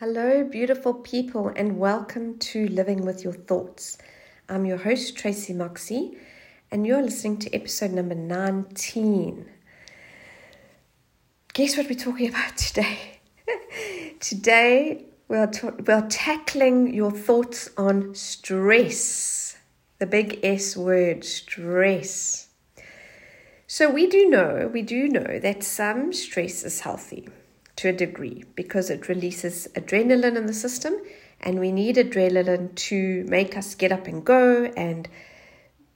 Hello, beautiful people, and welcome to Living with Your Thoughts. I'm your host, Tracy Moxie, and you're listening to episode number 19. Guess what we're talking about today? today, we're, ta- we're tackling your thoughts on stress, the big S word, stress. So, we do know, we do know that some stress is healthy to a degree because it releases adrenaline in the system, and we need adrenaline to make us get up and go and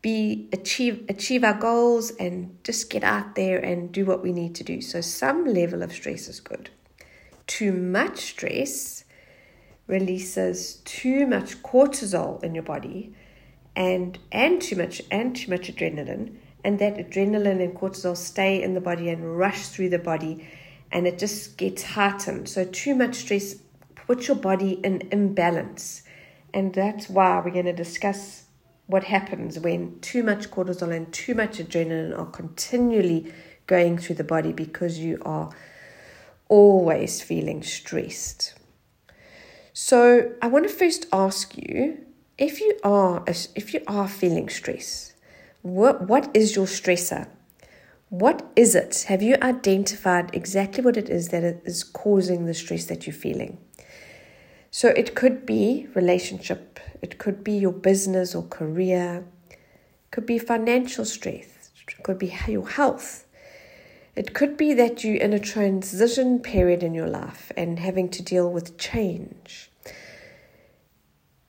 be achieve achieve our goals and just get out there and do what we need to do. So some level of stress is good. Too much stress releases too much cortisol in your body and and too much and too much adrenaline and that adrenaline and cortisol stay in the body and rush through the body and it just gets heightened. So, too much stress puts your body in imbalance. And that's why we're going to discuss what happens when too much cortisol and too much adrenaline are continually going through the body because you are always feeling stressed. So, I want to first ask you if you are if you are feeling stress, what what is your stressor? What is it? Have you identified exactly what it is that is causing the stress that you're feeling? So it could be relationship, it could be your business or career, it could be financial stress, it could be your health. It could be that you're in a transition period in your life and having to deal with change.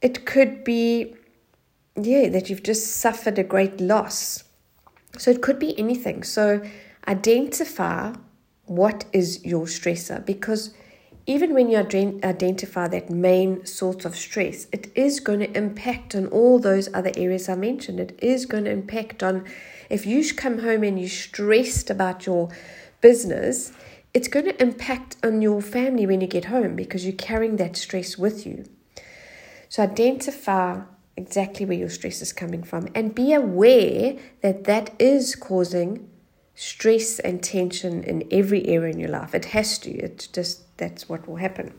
It could be, yeah, that you've just suffered a great loss so it could be anything. So identify what is your stressor because even when you identify that main source of stress, it is going to impact on all those other areas I mentioned. It is going to impact on if you come home and you're stressed about your business, it's going to impact on your family when you get home because you're carrying that stress with you. So identify exactly where your stress is coming from and be aware that that is causing stress and tension in every area in your life. It has to. It's just that's what will happen.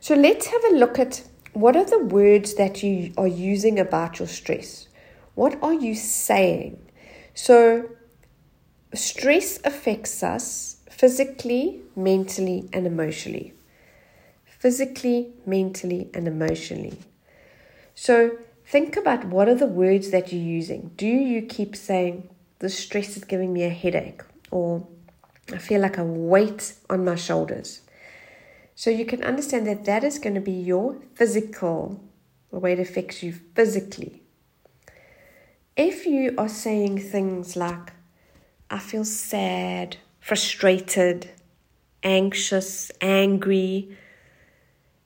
So let's have a look at what are the words that you are using about your stress? What are you saying? So stress affects us physically, mentally, and emotionally. Physically, mentally, and emotionally. So think about what are the words that you're using. Do you keep saying, the stress is giving me a headache, or I feel like a weight on my shoulders? So you can understand that that is going to be your physical, the way it affects you physically. If you are saying things like, I feel sad, frustrated, anxious, angry,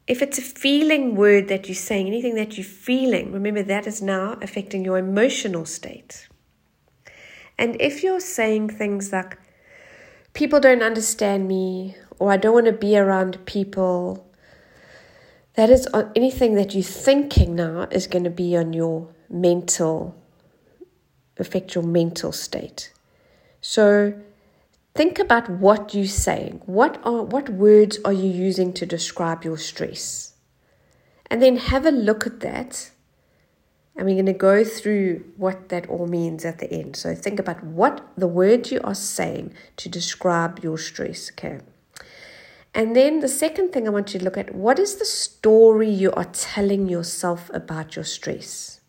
if it's a feeling word that you're saying, anything that you're feeling, remember that is now affecting your emotional state. And if you're saying things like, people don't understand me, or I don't want to be around people, that is uh, anything that you're thinking now is going to be on your mental, affect your mental state. So Think about what you're saying. What are what words are you using to describe your stress? And then have a look at that. And we're going to go through what that all means at the end. So think about what the words you are saying to describe your stress, okay? And then the second thing I want you to look at what is the story you are telling yourself about your stress?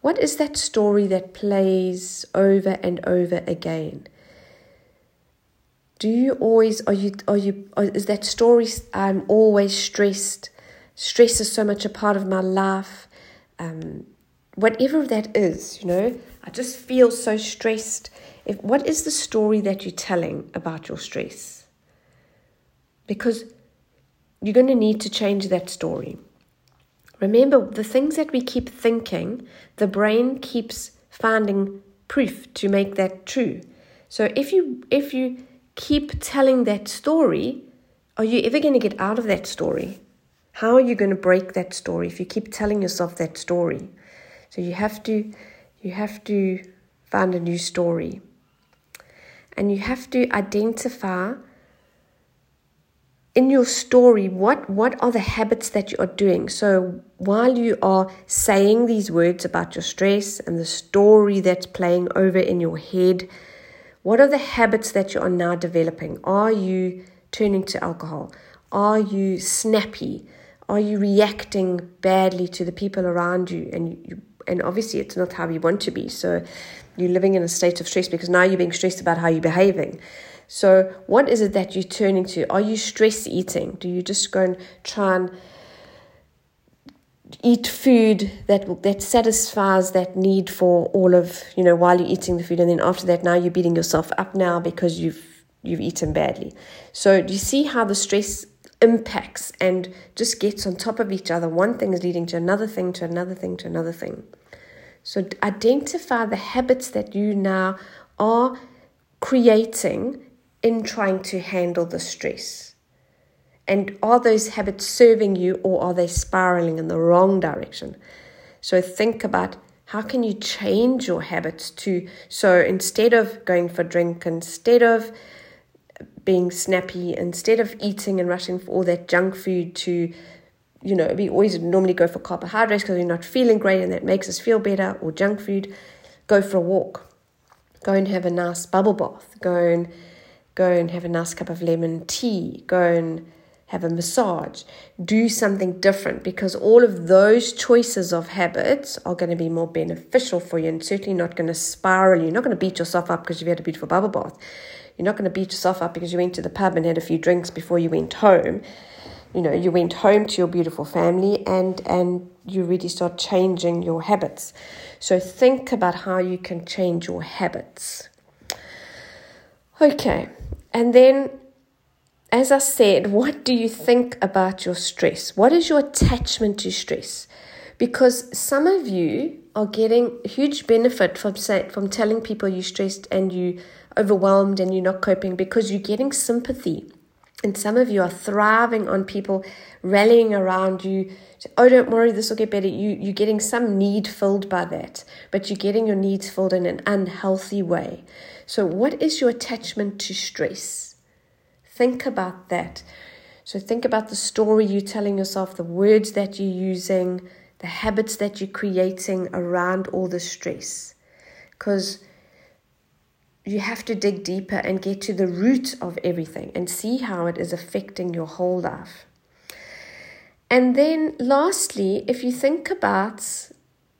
What is that story that plays over and over again? Do you always are you are you is that story i'm always stressed? Stress is so much a part of my life. Um, whatever that is you know i just feel so stressed. If what is the story that you're telling about your stress? Because you're going to need to change that story. Remember the things that we keep thinking the brain keeps finding proof to make that true. So if you if you keep telling that story, are you ever going to get out of that story? How are you going to break that story if you keep telling yourself that story? So you have to you have to find a new story. And you have to identify in your story, what, what are the habits that you are doing? So while you are saying these words about your stress and the story that's playing over in your head, what are the habits that you are now developing? Are you turning to alcohol? Are you snappy? Are you reacting badly to the people around you? And you, and obviously, it's not how you want to be. So you're living in a state of stress because now you're being stressed about how you're behaving. So, what is it that you're turning to? Are you stress eating? Do you just go and try and eat food that that satisfies that need for all of you know while you're eating the food, and then after that, now you're beating yourself up now because you've you've eaten badly. So, do you see how the stress impacts and just gets on top of each other? One thing is leading to another thing, to another thing, to another thing. So, identify the habits that you now are creating in trying to handle the stress? And are those habits serving you or are they spiraling in the wrong direction? So think about how can you change your habits to so instead of going for drink, instead of being snappy, instead of eating and rushing for all that junk food to you know, we always normally go for carbohydrates because we're not feeling great and that makes us feel better, or junk food, go for a walk. Go and have a nice bubble bath. Go and go and have a nice cup of lemon tea, go and have a massage, do something different because all of those choices of habits are going to be more beneficial for you and certainly not going to spiral. You're not going to beat yourself up because you've had a beautiful bubble bath. You're not going to beat yourself up because you went to the pub and had a few drinks before you went home. You know, you went home to your beautiful family and and you really start changing your habits. So think about how you can change your habits. Okay, and then, as I said, what do you think about your stress? What is your attachment to stress? Because some of you are getting huge benefit from say, from telling people you're stressed and you overwhelmed and you're not coping because you're getting sympathy. And some of you are thriving on people rallying around you. Oh, don't worry, this will get better. You, you're getting some need filled by that, but you're getting your needs filled in an unhealthy way. So, what is your attachment to stress? Think about that. So, think about the story you're telling yourself, the words that you're using, the habits that you're creating around all the stress. Because you have to dig deeper and get to the root of everything and see how it is affecting your whole life. And then, lastly, if you think about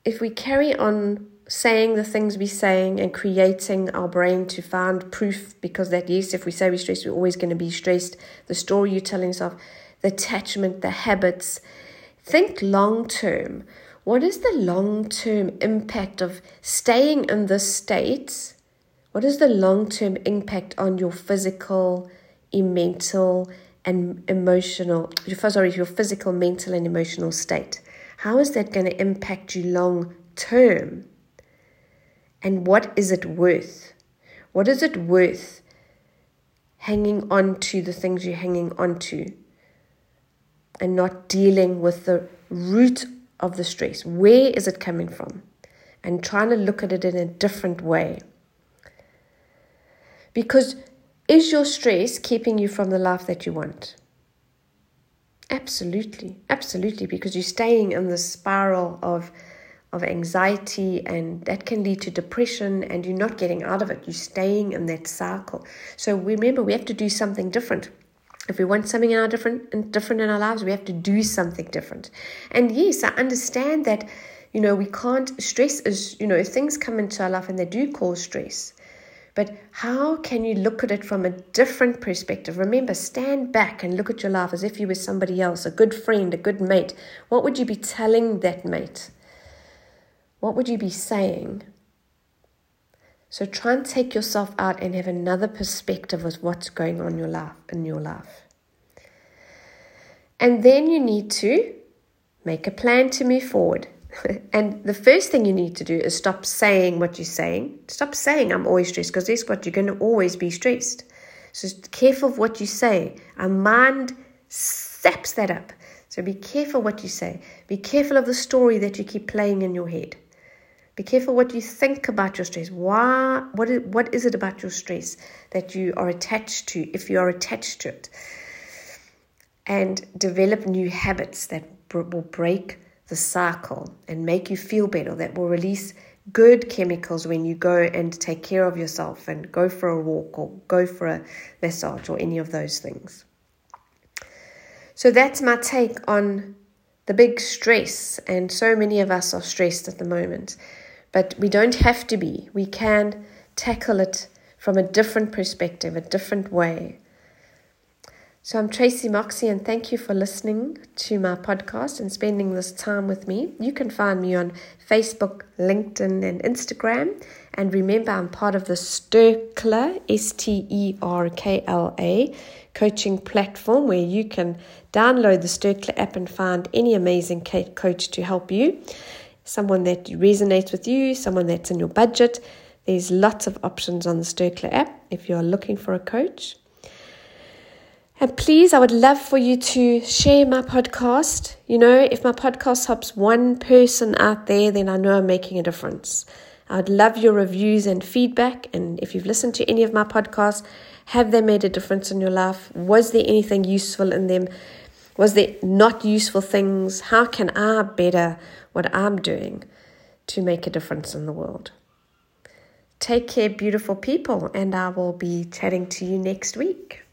if we carry on saying the things we're saying and creating our brain to find proof because that yes if we say we're stressed we're always going to be stressed. The story you're telling yourself the attachment the habits. Think long term. What is the long term impact of staying in this state? What is the long term impact on your physical mental and emotional sorry your physical mental and emotional state? How is that going to impact you long term and what is it worth? What is it worth hanging on to the things you're hanging on to and not dealing with the root of the stress? Where is it coming from? And trying to look at it in a different way. Because is your stress keeping you from the life that you want? Absolutely, absolutely, because you're staying in the spiral of of anxiety, and that can lead to depression, and you're not getting out of it. You're staying in that cycle. So remember, we have to do something different. If we want something in our different different in our lives, we have to do something different. And yes, I understand that. You know, we can't stress is you know things come into our life and they do cause stress. But how can you look at it from a different perspective? Remember, stand back and look at your life as if you were somebody else, a good friend, a good mate. What would you be telling that mate? What would you be saying? So try and take yourself out and have another perspective of what's going on in your life in your life. And then you need to make a plan to move forward. and the first thing you need to do is stop saying what you're saying. Stop saying I'm always stressed because guess what? You're going to always be stressed. So careful of what you say. Our mind saps that up. So be careful what you say. Be careful of the story that you keep playing in your head. Be careful what you think about your stress. Why? What is, what is it about your stress that you are attached to? If you are attached to it, and develop new habits that will break the cycle and make you feel better, that will release good chemicals when you go and take care of yourself and go for a walk or go for a massage or any of those things. So that's my take on the big stress, and so many of us are stressed at the moment. But we don't have to be. We can tackle it from a different perspective, a different way. So I'm Tracy Moxie, and thank you for listening to my podcast and spending this time with me. You can find me on Facebook, LinkedIn, and Instagram. And remember, I'm part of the Sterkla, S T E R K L A, coaching platform where you can download the Sterkla app and find any amazing coach to help you. Someone that resonates with you, someone that's in your budget. There's lots of options on the Sterkla app if you're looking for a coach. And please, I would love for you to share my podcast. You know, if my podcast helps one person out there, then I know I'm making a difference. I'd love your reviews and feedback. And if you've listened to any of my podcasts, have they made a difference in your life? Was there anything useful in them? Was there not useful things? How can I better what I'm doing to make a difference in the world? Take care, beautiful people, and I will be chatting to you next week.